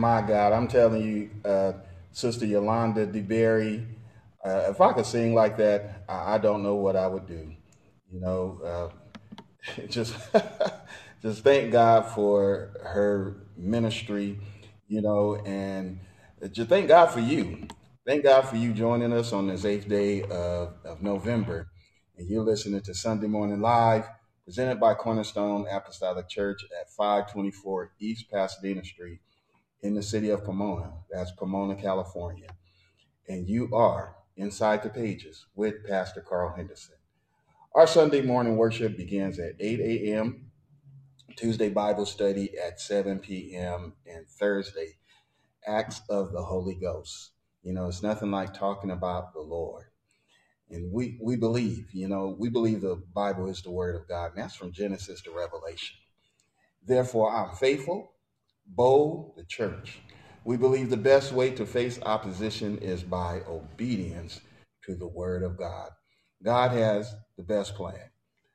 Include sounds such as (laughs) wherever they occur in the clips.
My God, I'm telling you, uh, Sister Yolanda DeBerry, uh, if I could sing like that, I, I don't know what I would do. You know, uh, (laughs) just (laughs) just thank God for her ministry, you know, and just thank God for you. Thank God for you joining us on this eighth day of, of November. And you're listening to Sunday Morning Live, presented by Cornerstone Apostolic Church at 524 East Pasadena Street in the city of Pomona. That's Pomona, California. And you are inside the pages with Pastor Carl Henderson. Our Sunday morning worship begins at 8 a.m., Tuesday Bible study at 7 p.m., and Thursday, Acts of the Holy Ghost. You know, it's nothing like talking about the Lord. And we, we believe, you know, we believe the Bible is the Word of God, and that's from Genesis to Revelation. Therefore, I'm faithful, bold, the church. We believe the best way to face opposition is by obedience to the Word of God. God has the best plan.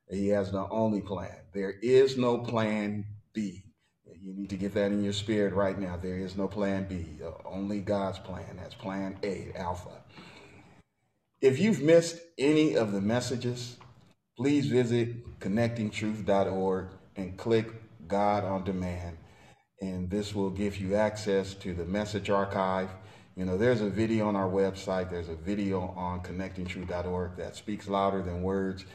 He has the only plan. There is no plan B. You need to get that in your spirit right now. There is no plan B, uh, only God's plan. That's plan A, Alpha. If you've missed any of the messages, please visit connectingtruth.org and click God on Demand. And this will give you access to the message archive. You know, there's a video on our website, there's a video on connectingtruth.org that speaks louder than words.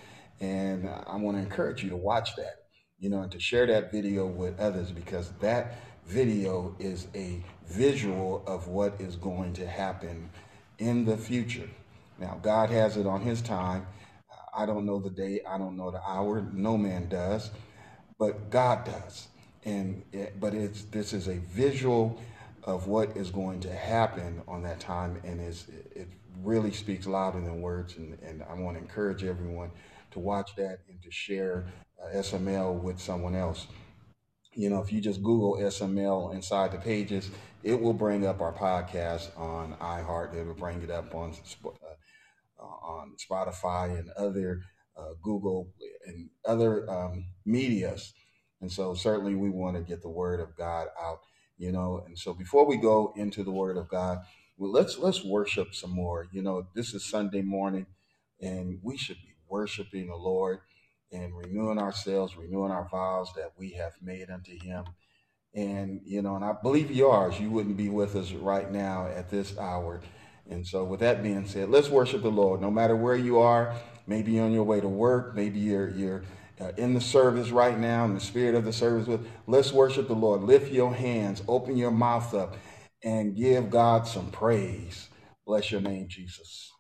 And I want to encourage you to watch that, you know, and to share that video with others because that video is a visual of what is going to happen in the future. Now, God has it on His time. I don't know the day, I don't know the hour, no man does, but God does. And it, but it's this is a visual of what is going to happen on that time, and it's, it really speaks louder than words. And, and I want to encourage everyone to watch that and to share uh, SML with someone else. You know, if you just Google SML inside the pages, it will bring up our podcast on iHeart. It will bring it up on uh, on Spotify and other uh, Google and other um, medias. And so, certainly, we want to get the word of God out. You know, and so before we go into the word of God, well, let's let's worship some more. You know, this is Sunday morning, and we should be worshiping the Lord and renewing ourselves, renewing our vows that we have made unto Him. And, you know, and I believe you are, you wouldn't be with us right now at this hour. And so, with that being said, let's worship the Lord no matter where you are. Maybe on your way to work, maybe you're, you're uh, in the service right now, in the spirit of the service. With, let's worship the Lord. Lift your hands, open your mouth up, and give God some praise. Bless your name, Jesus.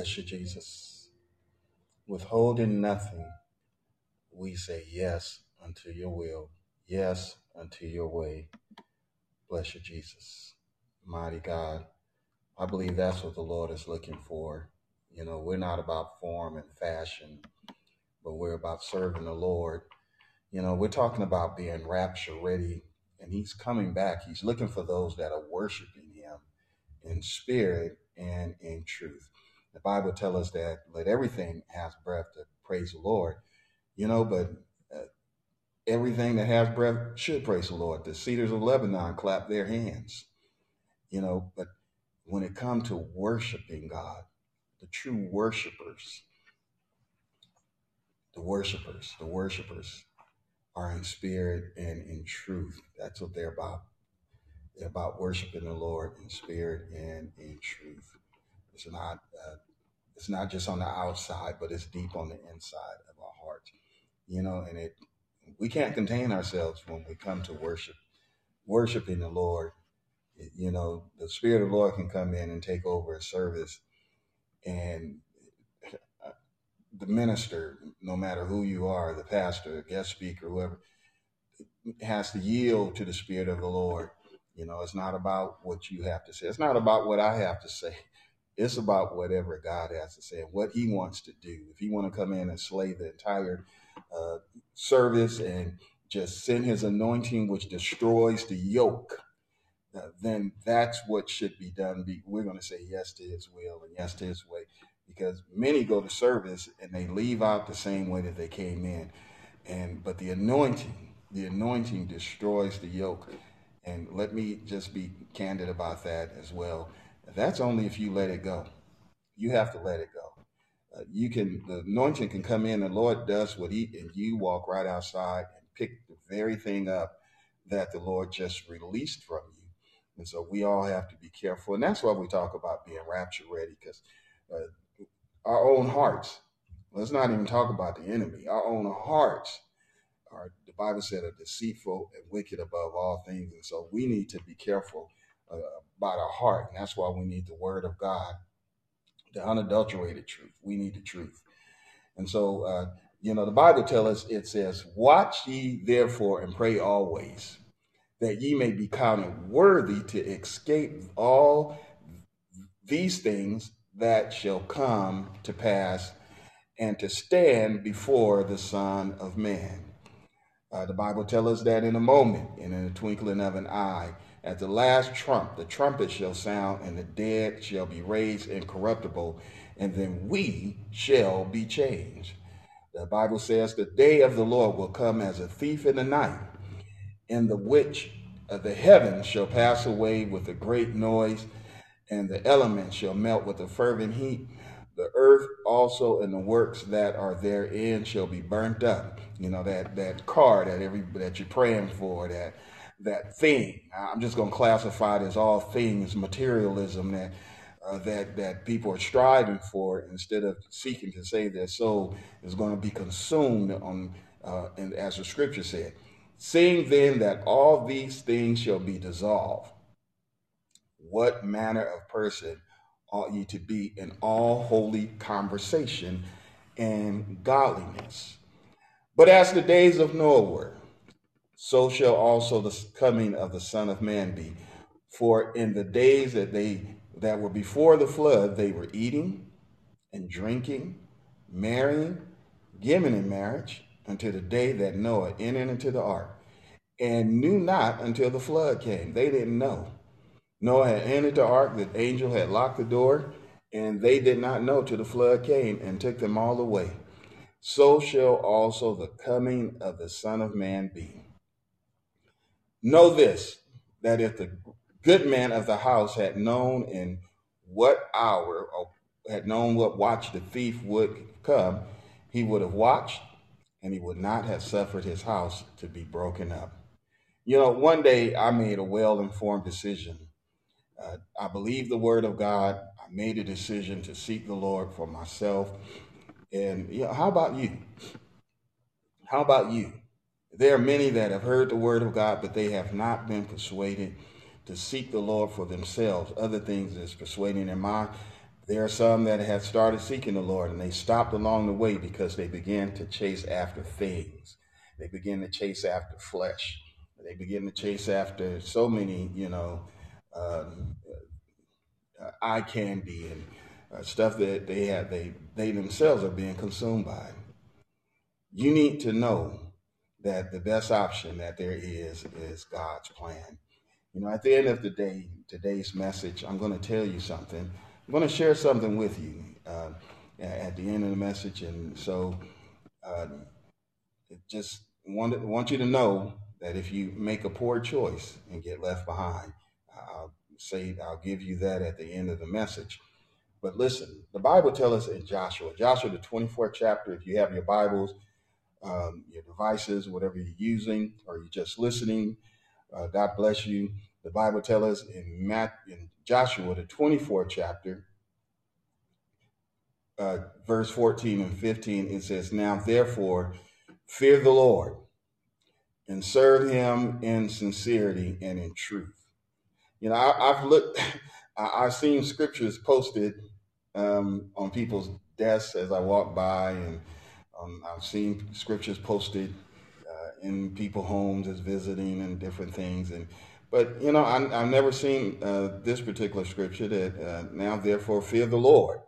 Bless you, Jesus. Withholding nothing, we say yes unto your will, yes unto your way. Bless you, Jesus. Mighty God. I believe that's what the Lord is looking for. You know, we're not about form and fashion, but we're about serving the Lord. You know, we're talking about being rapture ready, and He's coming back. He's looking for those that are worshiping Him in spirit and in truth. The Bible tells us that let everything has breath to praise the Lord, you know, but uh, everything that has breath should praise the Lord. The cedars of Lebanon clap their hands, you know, but when it comes to worshiping God, the true worshipers, the worshipers, the worshipers are in spirit and in truth. That's what they're about. They're about worshiping the Lord in spirit and in truth. It's not uh, it's not just on the outside, but it's deep on the inside of our heart. You know, and it we can't contain ourselves when we come to worship, worshiping the Lord. You know, the Spirit of the Lord can come in and take over a service, and (laughs) the minister, no matter who you are, the pastor, guest speaker, whoever, has to yield to the Spirit of the Lord. You know, it's not about what you have to say. It's not about what I have to say. It's about whatever God has to say and what He wants to do. If He want to come in and slay the entire uh, service and just send His anointing, which destroys the yoke, uh, then that's what should be done. Be, we're going to say yes to His will and yes to His way, because many go to service and they leave out the same way that they came in, and but the anointing, the anointing destroys the yoke. And let me just be candid about that as well that's only if you let it go. You have to let it go. Uh, you can the anointing can come in. The Lord does what He and you walk right outside and pick the very thing up that the Lord just released from you. And so we all have to be careful, and that's why we talk about being rapture ready, because uh, our own hearts. Let's not even talk about the enemy. Our own hearts are. The Bible said are deceitful and wicked above all things, and so we need to be careful about our heart. And that's why we need the word of God, the unadulterated truth. We need the truth. And so, uh, you know, the Bible tells us, it says, Watch ye therefore and pray always, that ye may be counted worthy to escape all these things that shall come to pass and to stand before the Son of Man. Uh, the Bible tells us that in a moment in the twinkling of an eye, at the last trump, the trumpet shall sound, and the dead shall be raised incorruptible, and then we shall be changed. The Bible says, The day of the Lord will come as a thief in the night, in the which uh, the heavens shall pass away with a great noise, and the elements shall melt with a fervent heat. The earth also and the works that are therein shall be burnt up. You know that that car that every that you're praying for, that that thing. I'm just going to classify it as all things materialism that uh, that that people are striving for instead of seeking to save their soul is going to be consumed on uh, and as the scripture said seeing then that all these things shall be dissolved what manner of person ought ye to be in all holy conversation and godliness but as the days of noah were so shall also the coming of the Son of Man be. For in the days that they that were before the flood, they were eating and drinking, marrying, giving in marriage, until the day that Noah entered into the ark, and knew not until the flood came. They didn't know. Noah had entered the ark, the angel had locked the door, and they did not know till the flood came and took them all away. So shall also the coming of the Son of Man be. Know this, that if the good man of the house had known in what hour or had known what watch the thief would come, he would have watched and he would not have suffered his house to be broken up. You know, one day I made a well informed decision. Uh, I believe the word of God. I made a decision to seek the Lord for myself. And you know, how about you? How about you? There are many that have heard the word of God, but they have not been persuaded to seek the Lord for themselves. Other things is persuading their mind. there are some that have started seeking the Lord and they stopped along the way because they began to chase after things. They began to chase after flesh. They begin to chase after so many, you know, um, uh, eye candy and uh, stuff that they have, they, they themselves are being consumed by. You need to know that the best option that there is is God's plan. You know, at the end of the day, today's message, I'm going to tell you something. I'm going to share something with you uh, at the end of the message. And so, uh, just want, want you to know that if you make a poor choice and get left behind, I'll say, I'll give you that at the end of the message. But listen, the Bible tells us in Joshua, Joshua, the 24th chapter, if you have your Bibles, um, your devices, whatever you're using, or you're just listening, uh, God bless you. The Bible tells us in, Matt, in Joshua, the 24th chapter, uh, verse 14 and 15, it says, Now therefore, fear the Lord and serve him in sincerity and in truth. You know, I, have looked, (laughs) I, have seen scriptures posted um, on people's desks as I walk by, and um, I've seen scriptures posted uh, in people homes as visiting and different things. And but you know, I, have never seen uh, this particular scripture that uh, now therefore fear the Lord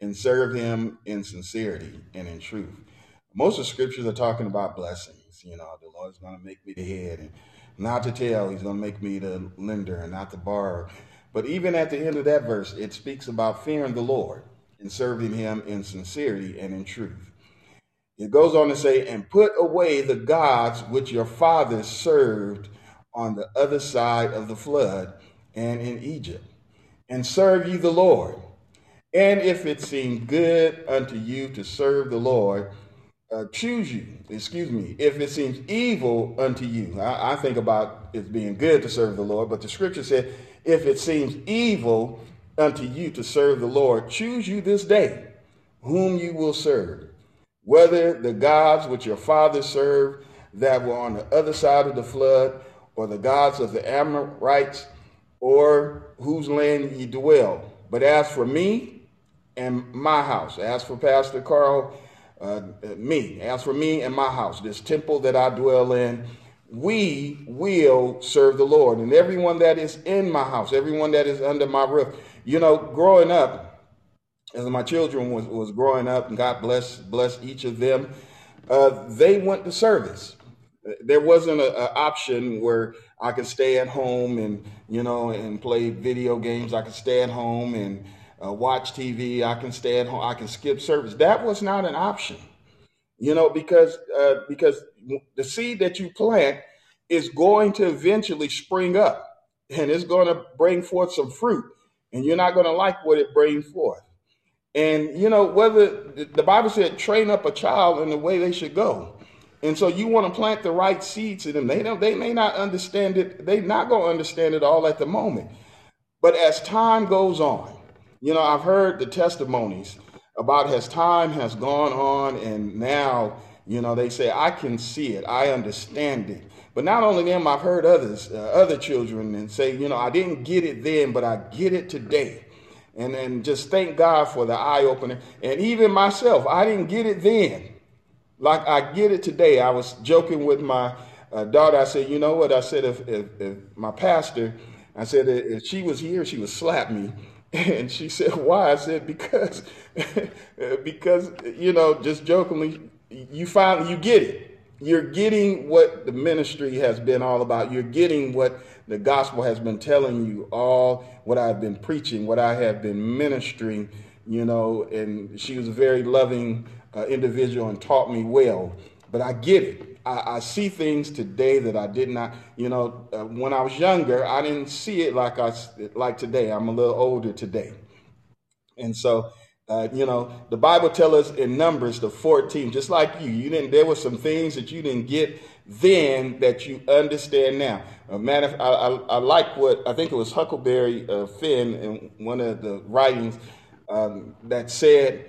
and serve Him in sincerity and in truth. Most of the scriptures are talking about blessings. You know, the Lord's going to make me the head and not to tell. He's going to make me the lender and not the borrower. But even at the end of that verse, it speaks about fearing the Lord and serving Him in sincerity and in truth. It goes on to say, and put away the gods which your fathers served on the other side of the flood and in Egypt, and serve ye the Lord. And if it seem good unto you to serve the Lord, uh, choose you, excuse me, if it seems evil unto you. I, I think about it being good to serve the Lord, but the scripture said, if it seems evil unto you to serve the Lord, choose you this day whom you will serve whether the gods which your fathers served that were on the other side of the flood, or the gods of the Amorites, or whose land ye dwell. But as for me and my house, as for Pastor Carl, uh, me, as for me and my house, this temple that I dwell in, we will serve the Lord. And everyone that is in my house, everyone that is under my roof. You know, growing up, as my children was, was growing up, and God bless bless each of them, uh, they went to service. There wasn't an option where I could stay at home and you know and play video games. I could stay at home and uh, watch TV. I can stay at home. I can skip service. That was not an option, you know, because uh, because the seed that you plant is going to eventually spring up and it's going to bring forth some fruit, and you're not going to like what it brings forth. And you know, whether the Bible said train up a child in the way they should go. And so you want to plant the right seeds in them. They don't, they may not understand it, they're not gonna understand it all at the moment. But as time goes on, you know, I've heard the testimonies about as time has gone on and now, you know, they say, I can see it, I understand it. But not only them, I've heard others, uh, other children, and say, you know, I didn't get it then, but I get it today and, and just thank God for the eye opener. And even myself, I didn't get it then. Like I get it today. I was joking with my uh, daughter. I said, you know what? I said, if, if, if my pastor, I said, if she was here, she would slap me. (laughs) And she said, why? I said, because, (laughs) because, you know, just jokingly, you finally, you get it. You're getting what the ministry has been all about. You're getting what the gospel has been telling you all what I've been preaching, what I have been ministering, you know, and she was a very loving uh, individual and taught me well. But I get it. I, I, see things today that I did not, you know, uh, when I was younger, I didn't see it like I like today. I'm a little older today. And so, uh, you know, the Bible tells us in Numbers the 14, just like you, you didn't. There were some things that you didn't get then that you understand now. Uh, man, I, I, I, like what I think it was Huckleberry uh, Finn in one of the writings um, that said,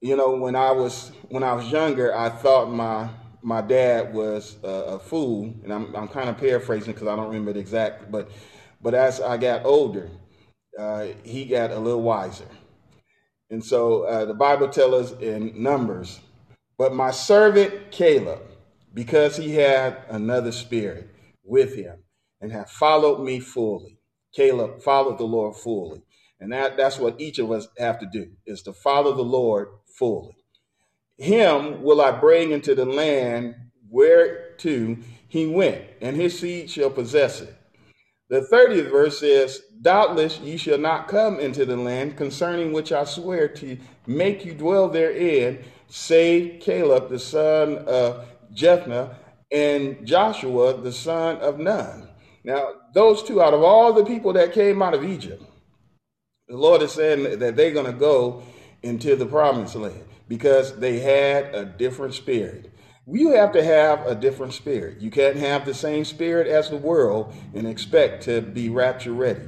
you know, when I was when I was younger, I thought my my dad was a, fool, and I'm I'm kind of paraphrasing because I don't remember it exactly, but but as I got older, uh, he got a little wiser And so uh, the Bible tells us in Numbers, but my servant Caleb, because he had another spirit with him and have followed me fully. Caleb followed the Lord fully. And that, that's what each of us have to do, is to follow the Lord fully. Him will I bring into the land whereto he went, and his seed shall possess it. The 30th verse says, Doubtless ye shall not come into the land concerning which I swear to make you dwell therein, save Caleb the son of Jephunneh and Joshua the son of Nun. Now, those two, out of all the people that came out of Egypt, the Lord is saying that they're going to go into the promised land because they had a different spirit you have to have a different spirit. You can't have the same spirit as the world and expect to be rapture ready.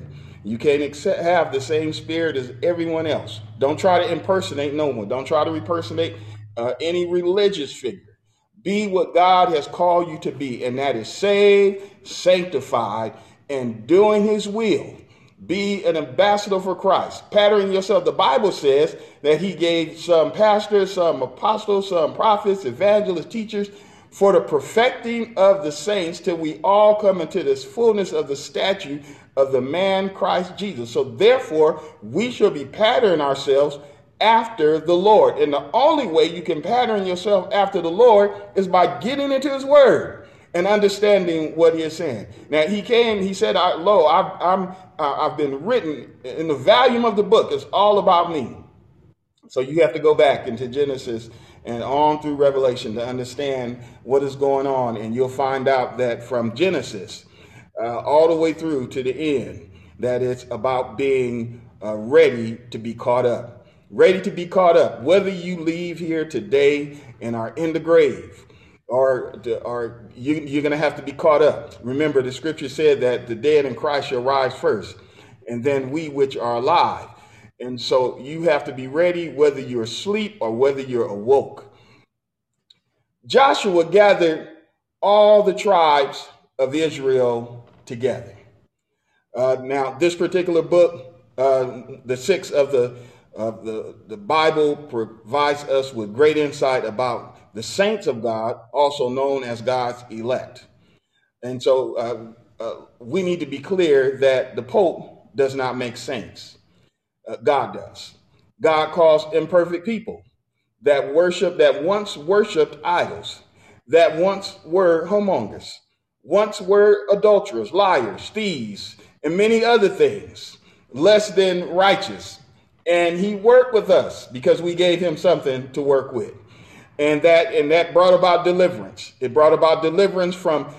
You can't accept, have the same spirit as everyone else. Don't try to impersonate no one. Don't try to impersonate uh, any religious figure. Be what God has called you to be, and that is saved, sanctified, and doing his will. Be an ambassador for Christ. Pattern yourself. The Bible says that he gave some pastors, some apostles, some prophets, evangelists, teachers for the perfecting of the saints till we all come into this fullness of the statue of the man Christ Jesus. So therefore, we shall be patterning ourselves after the Lord. And the only way you can pattern yourself after the Lord is by getting into his word and understanding what he is saying. Now he came, he said, "Lo, I've, I'm, I've been written in the volume of the book. It's all about me." So you have to go back into Genesis and on through Revelation to understand what is going on, and you'll find out that from Genesis uh, all the way through to the end, that it's about being uh, ready to be caught up. Ready to be caught up. Whether you leave here today and are in the grave, or, or you, you're going to have to be caught up. Remember, the scripture said that the dead in Christ shall rise first, and then we which are alive. And so you have to be ready whether you're asleep or whether you're awoke. Joshua gathered all the tribes of Israel together. Uh, now, this particular book, uh, the six of the of the, the Bible provides us with great insight about the saints of God, also known as God's elect. And so uh, uh, we need to be clear that the Pope does not make saints. Uh, God does. God calls imperfect people that worship, that once worshiped idols, that once were whoremongers, once were adulterers, liars, thieves, and many other things, less than righteous. And he worked with us because we gave him something to work with. And that and that brought about deliverance. It brought about deliverance from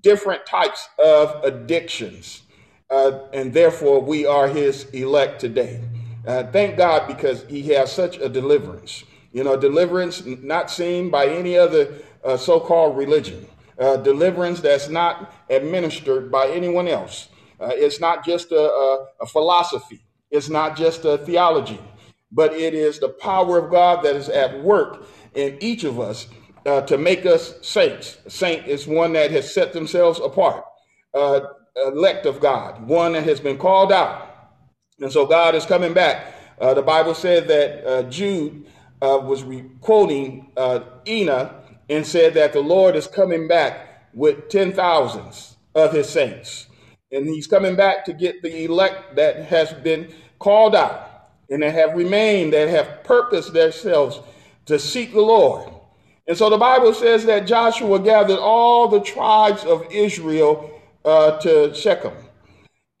different types of addictions. Uh, and therefore we are his elect today. Uh, thank god because he has such a deliverance. You know deliverance not seen by any other uh, so-called religion uh, deliverance that's not administered by anyone else uh, it's not just a, a, a philosophy it's not just a theology but it is the power of god that is at work in each of us uh, to make us saints. A saint is one that has set themselves apart, uh, elect of God, one that has been called out. And so God is coming back. Uh, the Bible said that uh, Jude uh, was re- quoting uh, Enoch and said that the Lord is coming back with ten thousands of his saints. And he's coming back to get the elect that has been called out and that have remained, that have purposed themselves to seek the Lord. And so the Bible says that Joshua gathered all the tribes of Israel uh, to Shechem.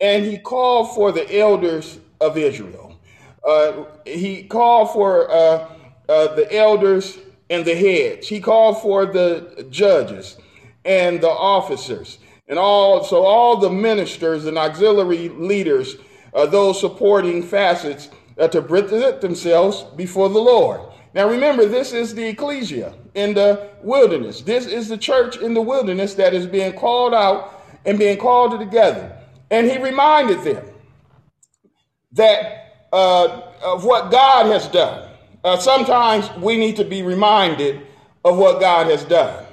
And he called for the elders of Israel. Uh, he called for uh, uh the elders and the heads. He called for the judges and the officers and all, so all the ministers and auxiliary leaders, uh, those supporting facets uh, to present themselves before the Lord. Now remember, this is the ecclesia in the wilderness. This is the church in the wilderness that is being called out and being called together. And he reminded them that uh, of what God has done. Uh, sometimes we need to be reminded of what God has done.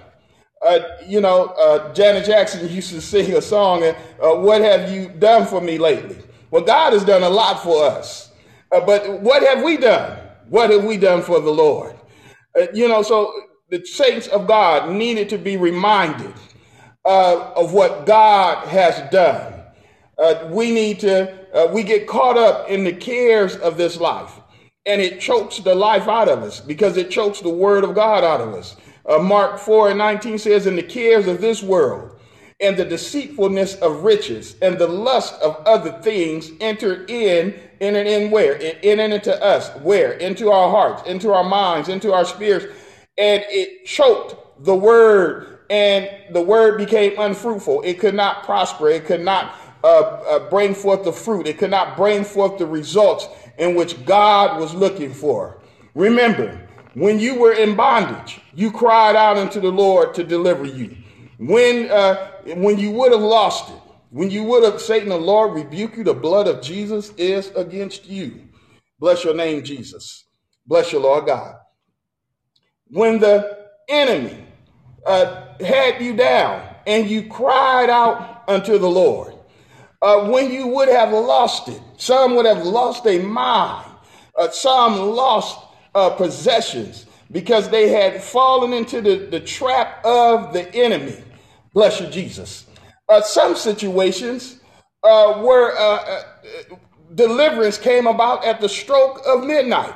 Uh, you know, uh, Janet Jackson used to sing a song, uh, What Have You Done For Me Lately? Well, God has done a lot for us. Uh, but what have we done? What have we done for the Lord? Uh, you know, so the saints of God needed to be reminded of what God has done. We need to, we get caught up in the cares of this life and it chokes the life out of us because it chokes the word of God out of us. Uh, Mark 4 and 19 says, In the cares of this world and the deceitfulness of riches and the lust of other things enter in, in and in where? In and into us. Where? Into our hearts, into our minds, into our spirits. And it choked the word and the word became unfruitful. It could not prosper. It could not uh, uh, bring forth the fruit. It could not bring forth the results in which God was looking for. Remember, when you were in bondage, you cried out unto the Lord to deliver you. When, uh, when you would have lost it, when you would have, Satan, the Lord rebuke you, the blood of Jesus is against you. Bless your name, Jesus. Bless your Lord God. When the enemy uh, had you down and you cried out unto the Lord, uh, when you would have lost it. Some would have lost their mind. Uh, some lost uh, possessions because they had fallen into the, the trap of the enemy. Bless you, Jesus. Uh, some situations uh, where uh, uh, deliverance came about at the stroke of midnight.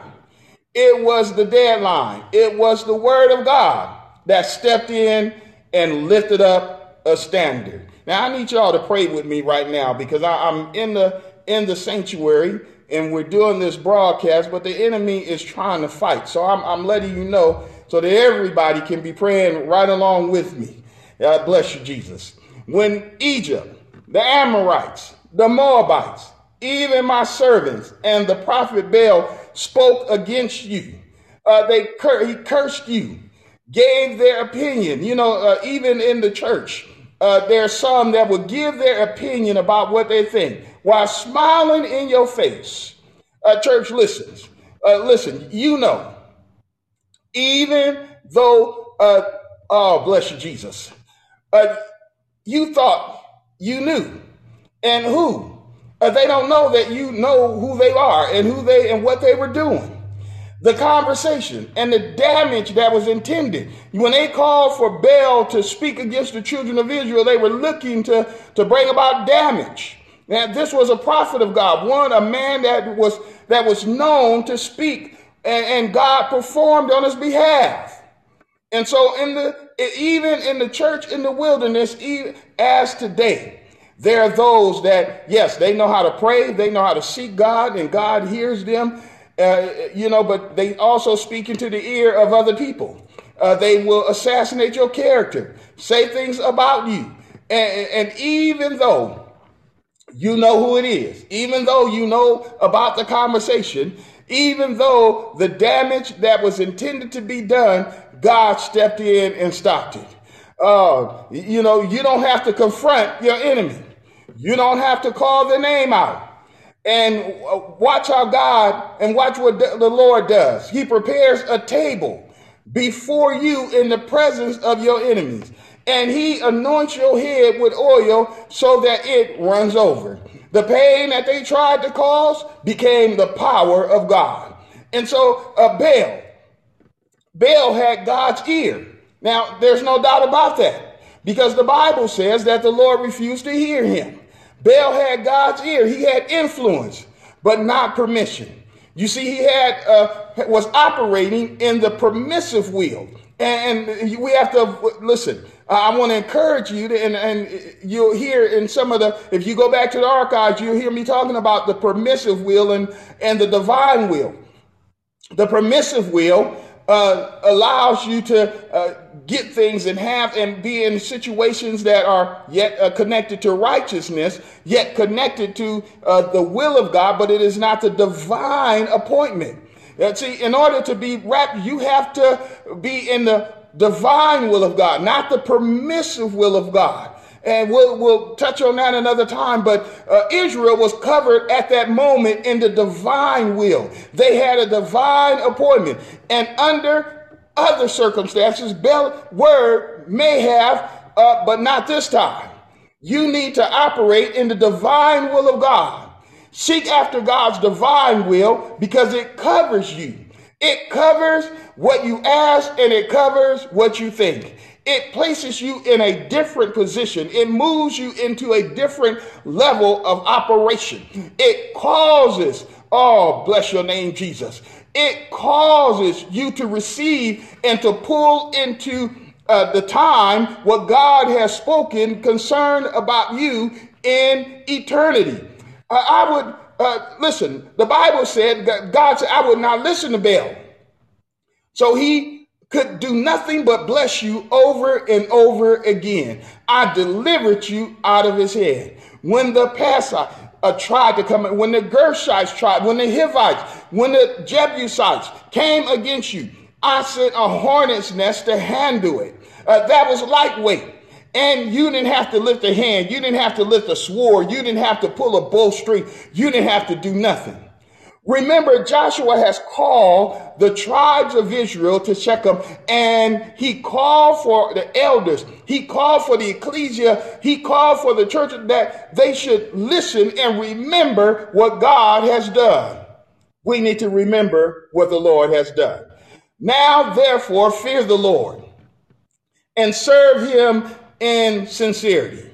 It was the deadline. It was the word of God that stepped in and lifted up a standard. Now I need y'all to pray with me right now because I, am in the in the sanctuary and we're doing this broadcast, but the enemy is trying to fight. So I'm, I'm letting you know so that everybody can be praying right along with me. God bless you, Jesus. When Egypt, the Amorites, the Moabites, even my servants and the prophet Baal spoke against you, uh, they cur- he cursed you, gave their opinion. You know, uh, even in the church, uh, there's some that will give their opinion about what they think while smiling in your face. Uh, church, listens. Uh, listen, you know, even though, uh, oh, bless you, Jesus, uh, you thought you knew, and who? Uh, they don't know that you know who they are and who they and what they were doing the conversation and the damage that was intended. When they called for Baal to speak against the children of Israel, they were looking to, to bring about damage. Now, this was a prophet of God, one, a man that was that was known to speak, and, and God performed on his behalf. And so, in the even in the church in the wilderness, even as today, there are those that, yes, they know how to pray, they know how to seek God, and God hears them uh, you know, but they also speak into the ear of other people. Uh, they will assassinate your character, say things about you. And, and even though you know who it is, even though you know about the conversation, even though the damage that was intended to be done, God stepped in and stopped it. Uh, you know, you don't have to confront your enemy. You don't have to call the name out and watch how God and watch what the Lord does. He prepares a table before you in the presence of your enemies. And he anoints your head with oil so that it runs over. The pain that they tried to cause became the power of God. And so uh, Baal, Baal had God's ear. Now, there's no doubt about that because the Bible says that the Lord refused to hear him. Baal had God's ear. He had influence, but not permission. You see, he had uh, was operating in the permissive will, and, and we have to listen. I want to encourage you to, and, and you'll hear in some of the, if you go back to the archives, you'll hear me talking about the permissive will and, and the divine will. The permissive will uh, allows you to uh, get things and have and be in situations that are yet uh, connected to righteousness, yet connected to uh, the will of God, but it is not the divine appointment. Uh, see, in order to be wrapped, you have to be in the divine will of God, not the permissive will of God and we'll, we'll touch on that another time. But uh, Israel was covered at that moment in the divine will. They had a divine appointment, and under other circumstances, Bel word may have, uh, but not this time. You need to operate in the divine will of God. Seek after God's divine will because it covers you. It covers what you ask and it covers what you think. It places you in a different position. It moves you into a different level of operation. It causes, oh, bless your name, Jesus. It causes you to receive and to pull into uh, the time what God has spoken concerned about you in eternity. Uh, I would uh, listen. The Bible said God said, "I would not listen to Baal." So He could do nothing but bless you over and over again. I delivered you out of His hand. When the Passite uh, tried to come, when the Gershites tried, when the Hivites, when the Jebusites came against you, I sent a hornet's nest to handle it. Uh, that was lightweight. And you didn't have to lift a hand. You didn't have to lift a sword. You didn't have to pull a bowstring. You didn't have to do nothing. Remember, Joshua has called the tribes of Israel to Shechem and he called for the elders. He called for the ecclesia. He called for the church that they should listen and remember what God has done. We need to remember what the Lord has done. Now, therefore, fear the Lord and serve him in sincerity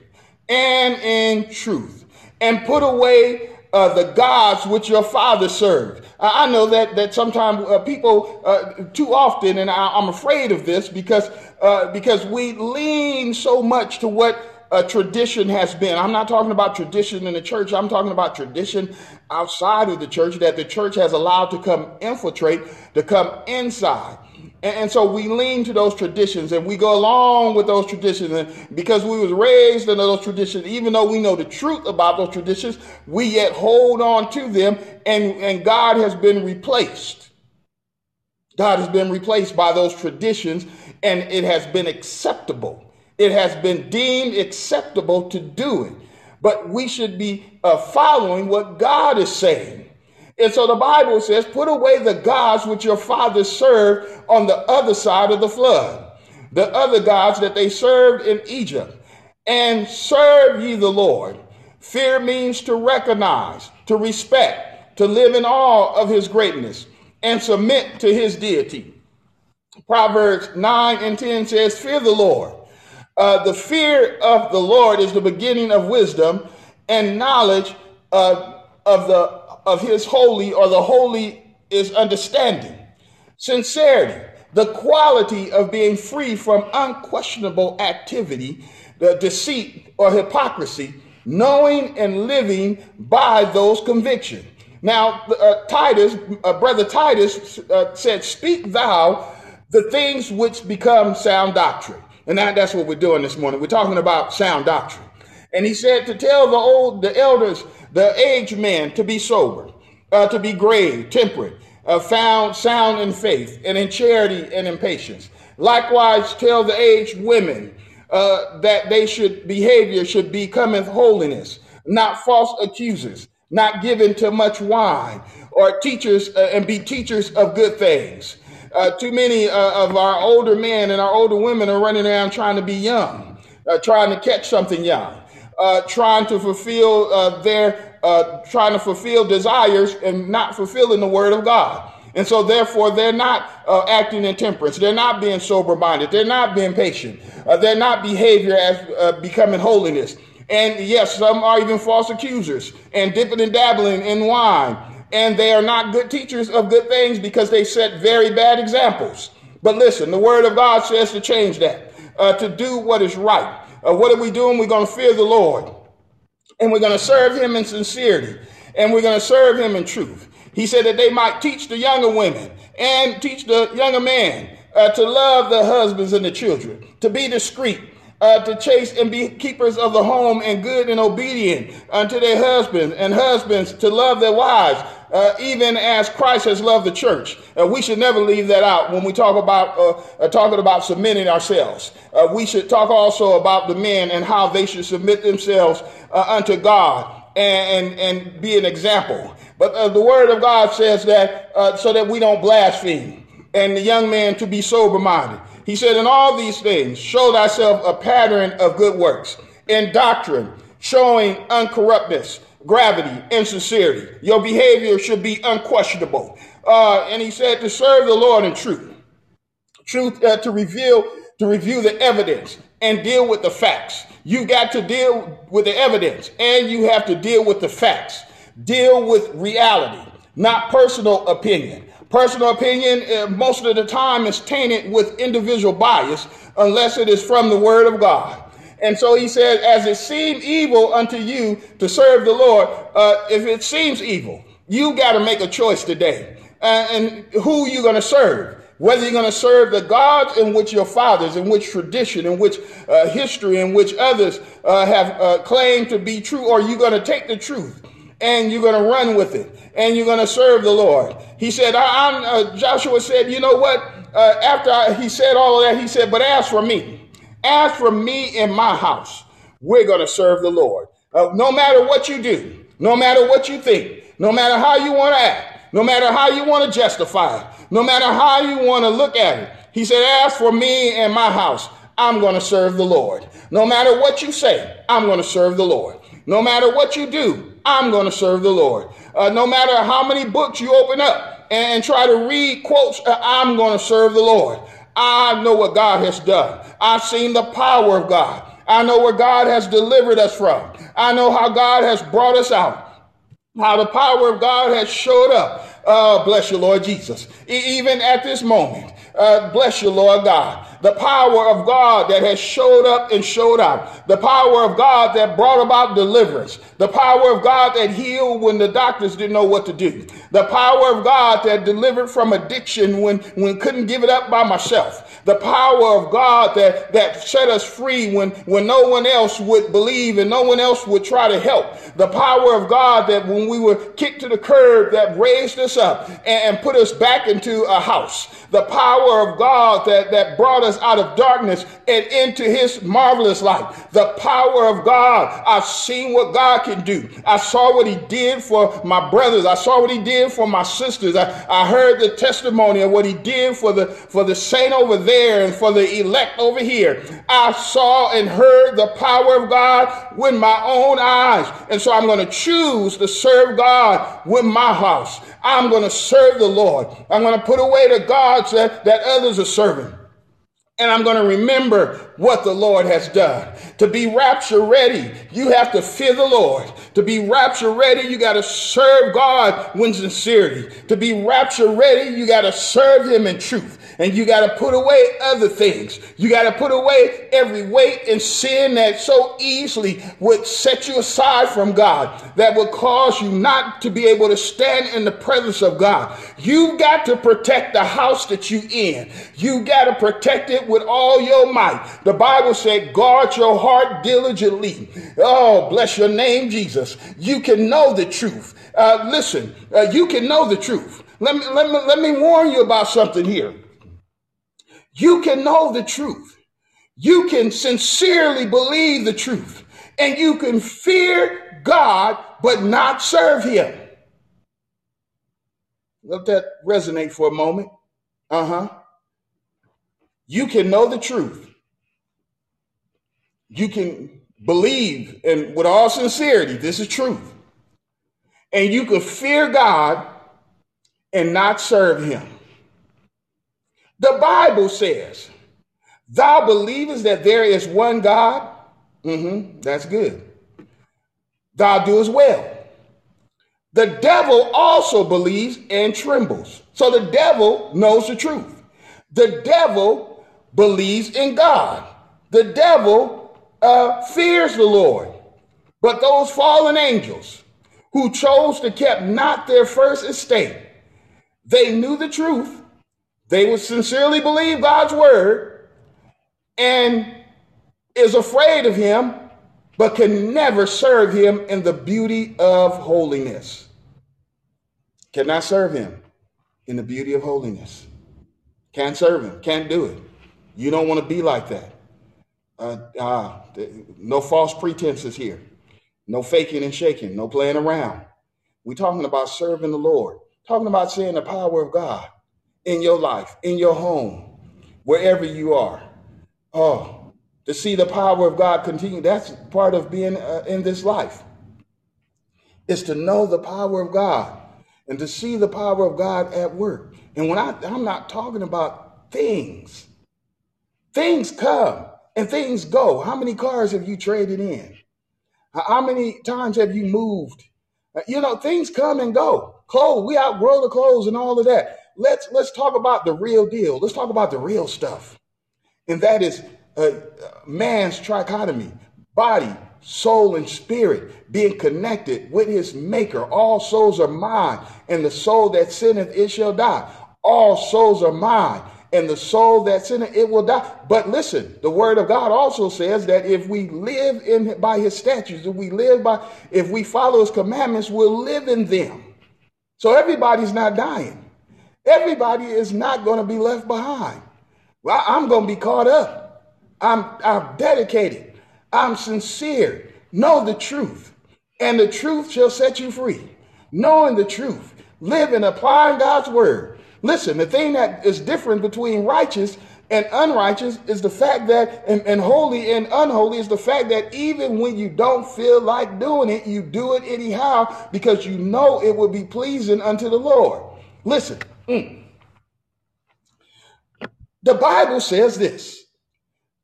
and in truth, and put away uh, the gods which your father served. I know that that sometimes uh, people uh, too often, and I, am afraid of this because uh, because we lean so much to what a tradition has been. I'm not talking about tradition in the church. I'm talking about tradition outside of the church that the church has allowed to come infiltrate, to come inside. And, and, so we lean to those traditions and we go along with those traditions. And because we was raised in those traditions, even though we know the truth about those traditions, we yet hold on to them and, and God has been replaced. God has been replaced by those traditions and it has been acceptable. It has been deemed acceptable to do it. But we should be uh, following what God is saying. And so the Bible says, put away the gods which your fathers served on the other side of the flood, the other gods that they served in Egypt, and serve ye the Lord. Fear means to recognize, to respect, to live in awe of his greatness, and submit to his deity. Proverbs 9 and 10 says, Fear the Lord. Uh, the fear of the Lord is the beginning of wisdom and knowledge uh, of the of his holy or the holy is understanding, sincerity, the quality of being free from unquestionable activity, the deceit or hypocrisy, knowing and living by those convictions. Now, uh, Titus, uh, brother Titus uh, said, Speak thou the things which become sound doctrine. And that, that's what we're doing this morning. We're talking about sound doctrine. And he said to tell the old, the elders, the aged men to be sober, uh, to be grave, temperate, uh, found sound in faith and in charity and in patience. Likewise, tell the aged women uh, that they should behavior should become in holiness, not false accusers, not given to much wine, or teachers uh, and be teachers of good things. Uh, too many uh, of our older men and our older women are running around trying to be young, trying to catch something young uh, trying to fulfill uh, their, uh, trying to fulfill desires and not fulfilling the word of God. And so, therefore, they're not uh, acting in temperance. They're not being sober minded. They're not being patient. Uh, they're not behavior as uh, becoming holiness. And yes, some are even false accusers and dipping and dabbling in wine. And they are not good teachers of good things because they set very bad examples. But listen, the word of God says to change that, uh, to do what is right. What are we doing? We're going to fear the Lord and we're going to serve him in sincerity and we're going to serve him in truth. He said that they might teach the younger women and teach the younger men uh, to love their husbands and the children, to be discreet, uh, to chase and be keepers of the home and good and obedient unto their husbands, and husbands to love their wives, uh, even as Christ has loved the church. Uh, we should never leave that out when we talk about uh, uh talking about submitting ourselves. Uh, we should talk also about the men and how they should submit themselves uh, unto God and, and, and be an example. But the word of God says that so that we don't blaspheme, and the young man to be sober minded. He said, In all these things, show thyself a pattern of good works, in doctrine, showing uncorruptness, gravity, and sincerity. Your behavior should be unquestionable. Uh, and he said to serve the Lord in truth. Truth uh, to reveal, to review the evidence and deal with the facts. You got to deal with the evidence and you have to deal with the facts. Deal with reality, not personal opinion. Personal opinion, uh, most of the time, is tainted with individual bias unless it is from the Word of God. And so he says, as it seemed evil unto you to serve the Lord, uh, if it seems evil, you got to make a choice today. Uh, and who you going to serve? Whether you're going to serve the gods in which your fathers, in which tradition, in which uh, history, in which others uh, have uh, claimed to be true, or you're going to take the truth and you're going to run with it and you're going to serve the Lord. He said, uh, Joshua said, you know what? after I, he said all of that, he said, but as for me, as for me in my house, we're going to serve the Lord. Uh, no matter what you do, no matter what you think, no matter how you want to act, no matter how you want to justify it, no matter how you want to look at it. He said, As for me and my house, I'm going to serve the Lord. No matter what you say, I'm going to serve the Lord. No matter what you do, I'm going to serve the Lord. Uh, no matter how many books you open up and, try to read quotes, uh, I'm going to serve the Lord. I know what God has done. I've seen the power of God. I know where God has delivered us from. I know how God has brought us out. How the power of God has showed up. Oh, bless you, Lord Jesus. E- even at this moment, uh, bless you, Lord God the power of God that has showed up and showed out, the power of God that brought about deliverance, the power of God that healed when the doctors didn't know what to do, the power of God that delivered from addiction when, when couldn't give it up by myself, the power of God that, that set us free when, when no one else would believe and no one else would try to help, the power of God that when we were kicked to the curb that raised us up and, and put us back into a house, the power of God that, that brought us out of darkness and into his marvelous light. The power of God. I've seen what God can do. I saw what he did for my brothers. I saw what he did for my sisters. I, I heard the testimony of what he did for the, for the saint over there and for the elect over here. I saw and heard the power of God with my own eyes. And so I'm going to choose to serve God with my house. I'm going to serve the Lord. I'm going to put away the gods that, that others are serving. And I'm going to remember what the Lord has done. To be rapture ready, you have to fear the Lord. To be rapture ready, you got to serve God with sincerity. To be rapture ready, you got to serve Him in truth and you got to put away other things. You got to put away every weight and sin that so easily would set you aside from God, that would cause you not to be able to stand in the presence of God. You've got to protect the house that you in. You got to protect it with all your might. The Bible said, guard your heart diligently. Oh, bless your name, Jesus. You can know the truth. Uh, listen, uh, you can know the truth. Let me, let me, let me warn you about something here. You can know the truth. You can sincerely believe the truth. And you can fear God, but not serve Him. Let that resonate for a moment. Uh huh. You can know the truth. You can believe, and with all sincerity, this is truth. And you can fear God and not serve Him. The Bible says, Thou believest that there is one God? Mm-hmm, that's good. Thou doest well. The devil also believes and trembles. So the devil knows the truth. The devil believes in God. The devil uh, fears the Lord. But those fallen angels who chose to keep not their first estate, they knew the truth they would sincerely believe God's word and is afraid of him, but can never serve him in the beauty of holiness. Cannot serve him in the beauty of holiness. Can't serve him. Can't do it. You don't want to be like that. Uh, uh, no false pretenses here. No faking and shaking. No playing around. We're talking about serving the Lord. Talking about seeing the power of God in your life, in your home, wherever you are. Oh, to see the power of God continue. That's part of being uh, in this life. is to know the power of God and to see the power of God at work. And when I, I'm not talking about things, things come and things go. How many cars have you traded in? How many times have you moved? Uh, you know, things come and go. Clothes, we outgrow the clothes and all of that. Let's let's talk about the real deal. Let's talk about the real stuff, and that is uh, man's trichotomy: body, soul, and spirit being connected with his Maker. All souls are mine, and the soul that sinneth it shall die. All souls are mine and the soul that's in it, it will die. But listen, the word of God also says that if we live in by his statutes, if we live by, if we follow his commandments, we'll live in them. So everybody's not dying. Everybody is not going to be left behind. Well, I'm going to be caught up. I'm, I'm dedicated. I'm sincere. Know the truth, and the truth shall set you free. Knowing the truth, live and applying God's word Listen, the thing that is different between righteous and unrighteous is the fact that, and, and, holy and unholy is the fact that even when you don't feel like doing it, you do it anyhow because you know it will be pleasing unto the Lord. Listen, mm. the Bible says this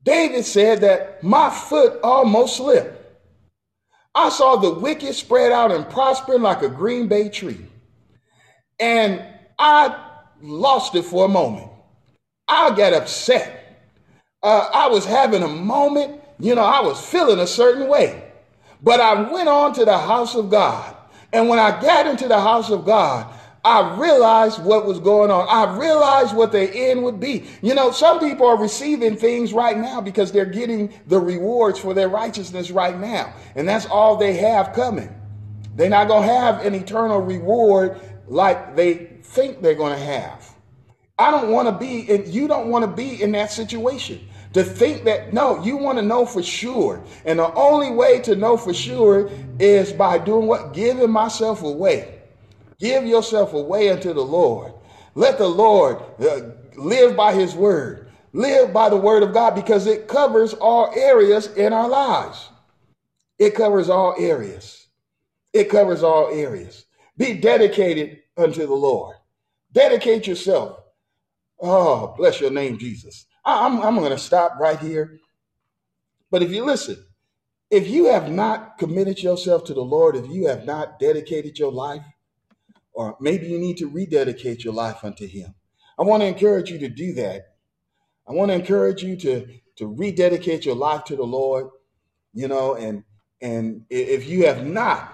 David said that my foot almost slipped. I saw the wicked spread out and prospering like a green bay tree. And I lost it for a moment. I got upset. Uh, I was having a moment, you know, I was feeling a certain way. But I went on to the house of God. And when I got into the house of God, I realized what was going on. I realized what the end would be. You know, some people are receiving things right now because they're getting the rewards for their righteousness right now. And that's all they have coming. They're not going to have an eternal reward like they think they're going to have. I don't want to be and you don't want to be in that situation. To think that, no, you want to know for sure. And the only way to know for sure is by doing what? Giving myself away. Give yourself away unto the Lord. Let the Lord uh, live by his word. Live by the word of God because it covers all areas in our lives. It covers all areas. It covers all areas. Be dedicated unto the Lord. Dedicate yourself. Oh, bless your name, Jesus. I'm, I'm going to stop right here. But if you listen, if you have not committed yourself to the Lord, if you have not dedicated your life, or maybe you need to rededicate your life unto Him, I want to encourage you to do that. I want to encourage you to, to rededicate your life to the Lord, you know, and and if you have not,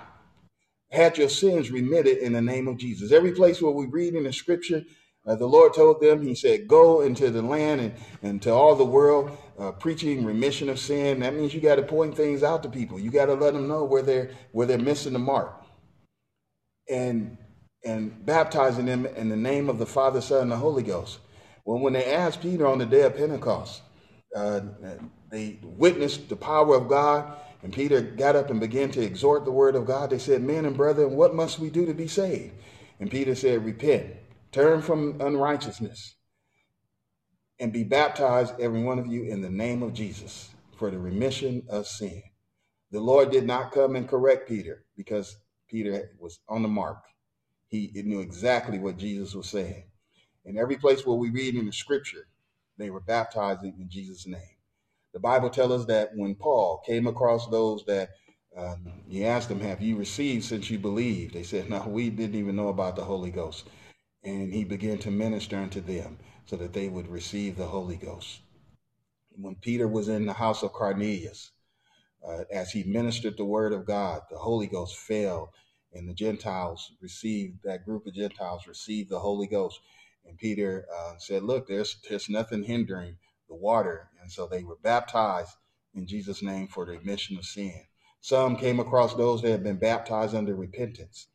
had your sins remitted in the name of Jesus. Every place where we read in the scripture, uh, the Lord told them, He said, Go into the land and, and to all the world, uh, preaching remission of sin. That means you got to point things out to people. You got to let them know where they're where they're missing the mark. And and baptizing them in the name of the Father, Son, and the Holy Ghost. Well, when they asked Peter on the day of Pentecost, uh, they witnessed the power of God and Peter got up and began to exhort the word of God. They said, Men and brethren, what must we do to be saved? And Peter said, Repent, turn from unrighteousness, and be baptized, every one of you, in the name of Jesus for the remission of sin. The Lord did not come and correct Peter because Peter was on the mark. He knew exactly what Jesus was saying. In every place where we read in the scripture, they were baptizing in Jesus' name. The Bible tells us that when Paul came across those that um, he asked them, Have you received since you believed? They said, No, we didn't even know about the Holy Ghost. And he began to minister unto them so that they would receive the Holy Ghost. When Peter was in the house of Cornelius, uh, as he ministered the word of God, the Holy Ghost fell, and the Gentiles received, that group of Gentiles received the Holy Ghost. And Peter uh, said, Look, there's, there's nothing hindering the water. And so they were baptized in Jesus' name for the remission of sin. Some came across those that had been baptized under repentance.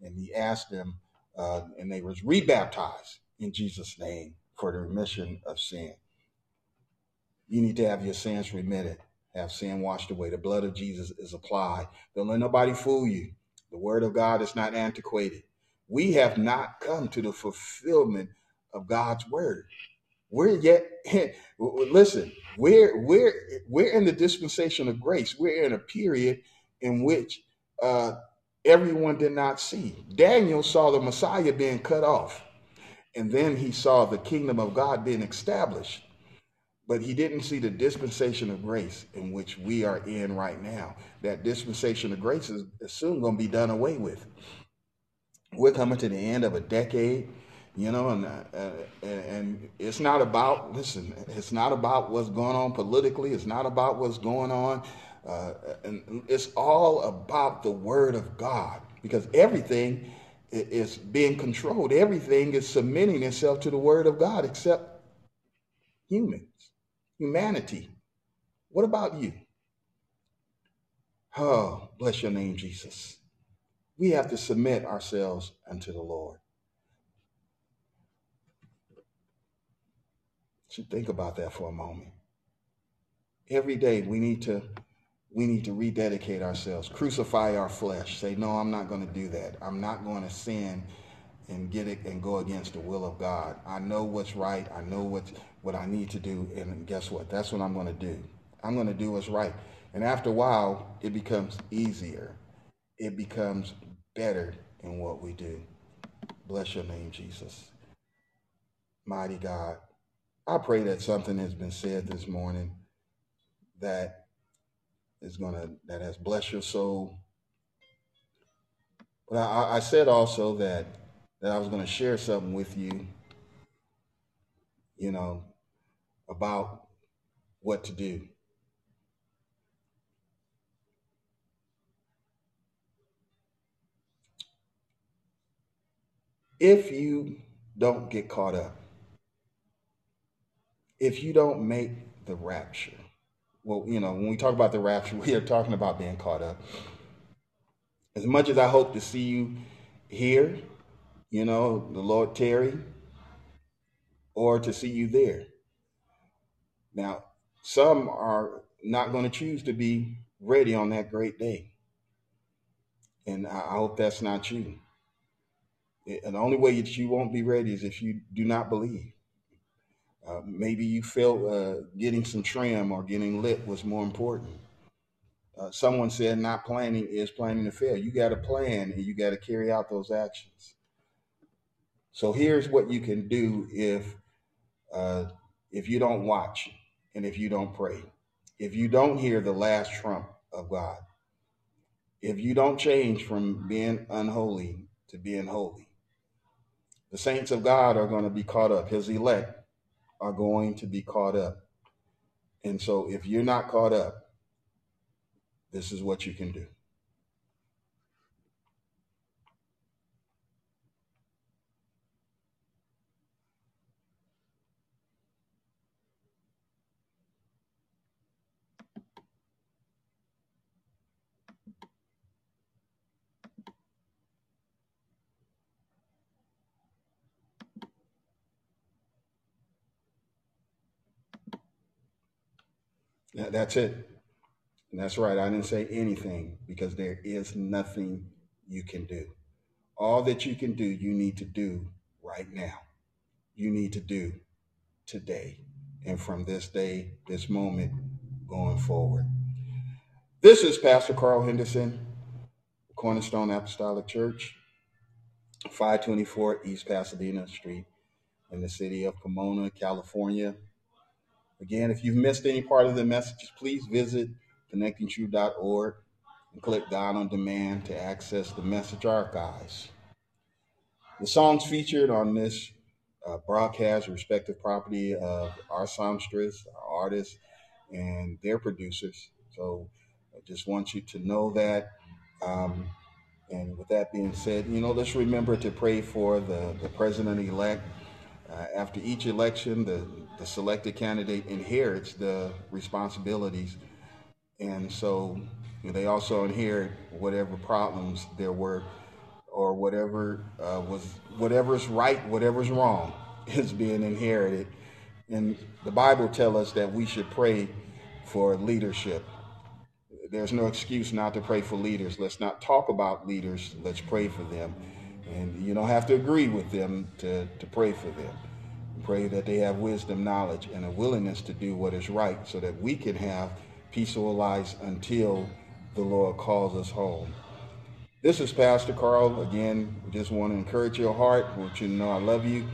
And he asked them, uh, and they was rebaptized in Jesus' name for the remission of sin. You need to have your sins remitted, have sin washed away. The blood of Jesus is applied. Don't let nobody fool you. The word of God is not antiquated. We have not come to the fulfillment of God's word. We're yet (laughs) listen, we're we're we're in the dispensation of grace. We're in a period in which uh everyone did not see. Daniel saw the Messiah being cut off, and then he saw the kingdom of God being established. But he didn't see the dispensation of grace in which we are in right now. That dispensation of grace is, soon going to be done away with. We're coming to the end of a decade, you know, and, uh, and, it's not about, listen, it's not about what's going on politically. It's not about what's going on. Uh, and it's all about the word of God because everything is being controlled. Everything is submitting itself to the word of God except humans, humanity. What about you? Oh, bless your name, Jesus. We have to submit ourselves unto the Lord. Think about that for a moment. Every day we need to we need to rededicate ourselves, crucify our flesh, say, No, I'm not going to do that. I'm not going to sin and get it and go against the will of God. I know what's right. I know what's what I need to do. And guess what? That's what I'm going to do. I'm going to do what's right. And after a while, it becomes easier. It becomes better in what we do. Bless your name, Jesus. Mighty God. I pray that something has been said this morning that is to, that has blessed your soul. But I, I said also that, that I was going to share something with you, you know, about what to do. If you don't get caught up, if you don't make the rapture, well, you know, when we talk about the rapture, we are talking about being caught up. As much as I hope to see you here, you know, the Lord Terry, or to see you there. Now, some are not going to choose to be ready on that great day. And I hope that's not you. And the only way that you won't be ready is if you do not believe. Uh, maybe you felt uh, getting some trim or getting lit was more important. Uh, someone said not planning is planning to fail. You got to plan and you got to carry out those actions. So here's what you can do if uh, if you don't watch and if you don't pray, if you don't hear the last trump of God, if you don't change from being unholy to being holy, the saints of God are going to be caught up. His elect are going to be caught up. And so if you're not caught up, this is what you can do. That's it. And that's right. I didn't say anything because there is nothing you can do. All that you can do, you need to do right now. You need to do today. And from this day, this moment, going forward. This is Pastor Carl Henderson, Cornerstone Apostolic Church, 524 East Pasadena Street in the city of Pomona, California. Again, if you've missed any part of the messages, please visit connectingtrue.org and click God on Demand to access the message archives. The songs featured on this uh, broadcast respective property of our songstress, our artists, and their producers. So I just want you to know that. Um, and with that being said, you know, let's remember to pray for the, the president elect. Uh, after each election, the the selected candidate inherits the responsibilities. And so you know, they also inherit whatever problems there were or whatever uh, was whatever's right, whatever's wrong (laughs) is being inherited. And the Bible tells us that we should pray for leadership. There's no excuse not to pray for leaders. Let's not talk about leaders. Let's pray for them. And you don't have to agree with them to, to pray for them. Pray that they have wisdom, knowledge, and a willingness to do what is right so that we can have peaceful lives until the Lord calls us home. This is Pastor Carl. Again, just want to encourage your heart. I want you to know I love you.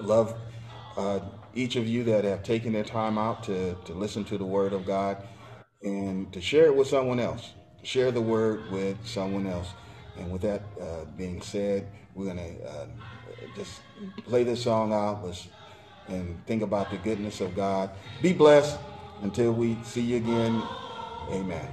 Love uh, each of you that have taken their time out to, to listen to the Word of God and to share it with someone else. Share the Word with someone else. And with that uh, being said, we're going to uh, just play this song out let's, and think about the goodness of God. Be blessed until we see you again. Amen.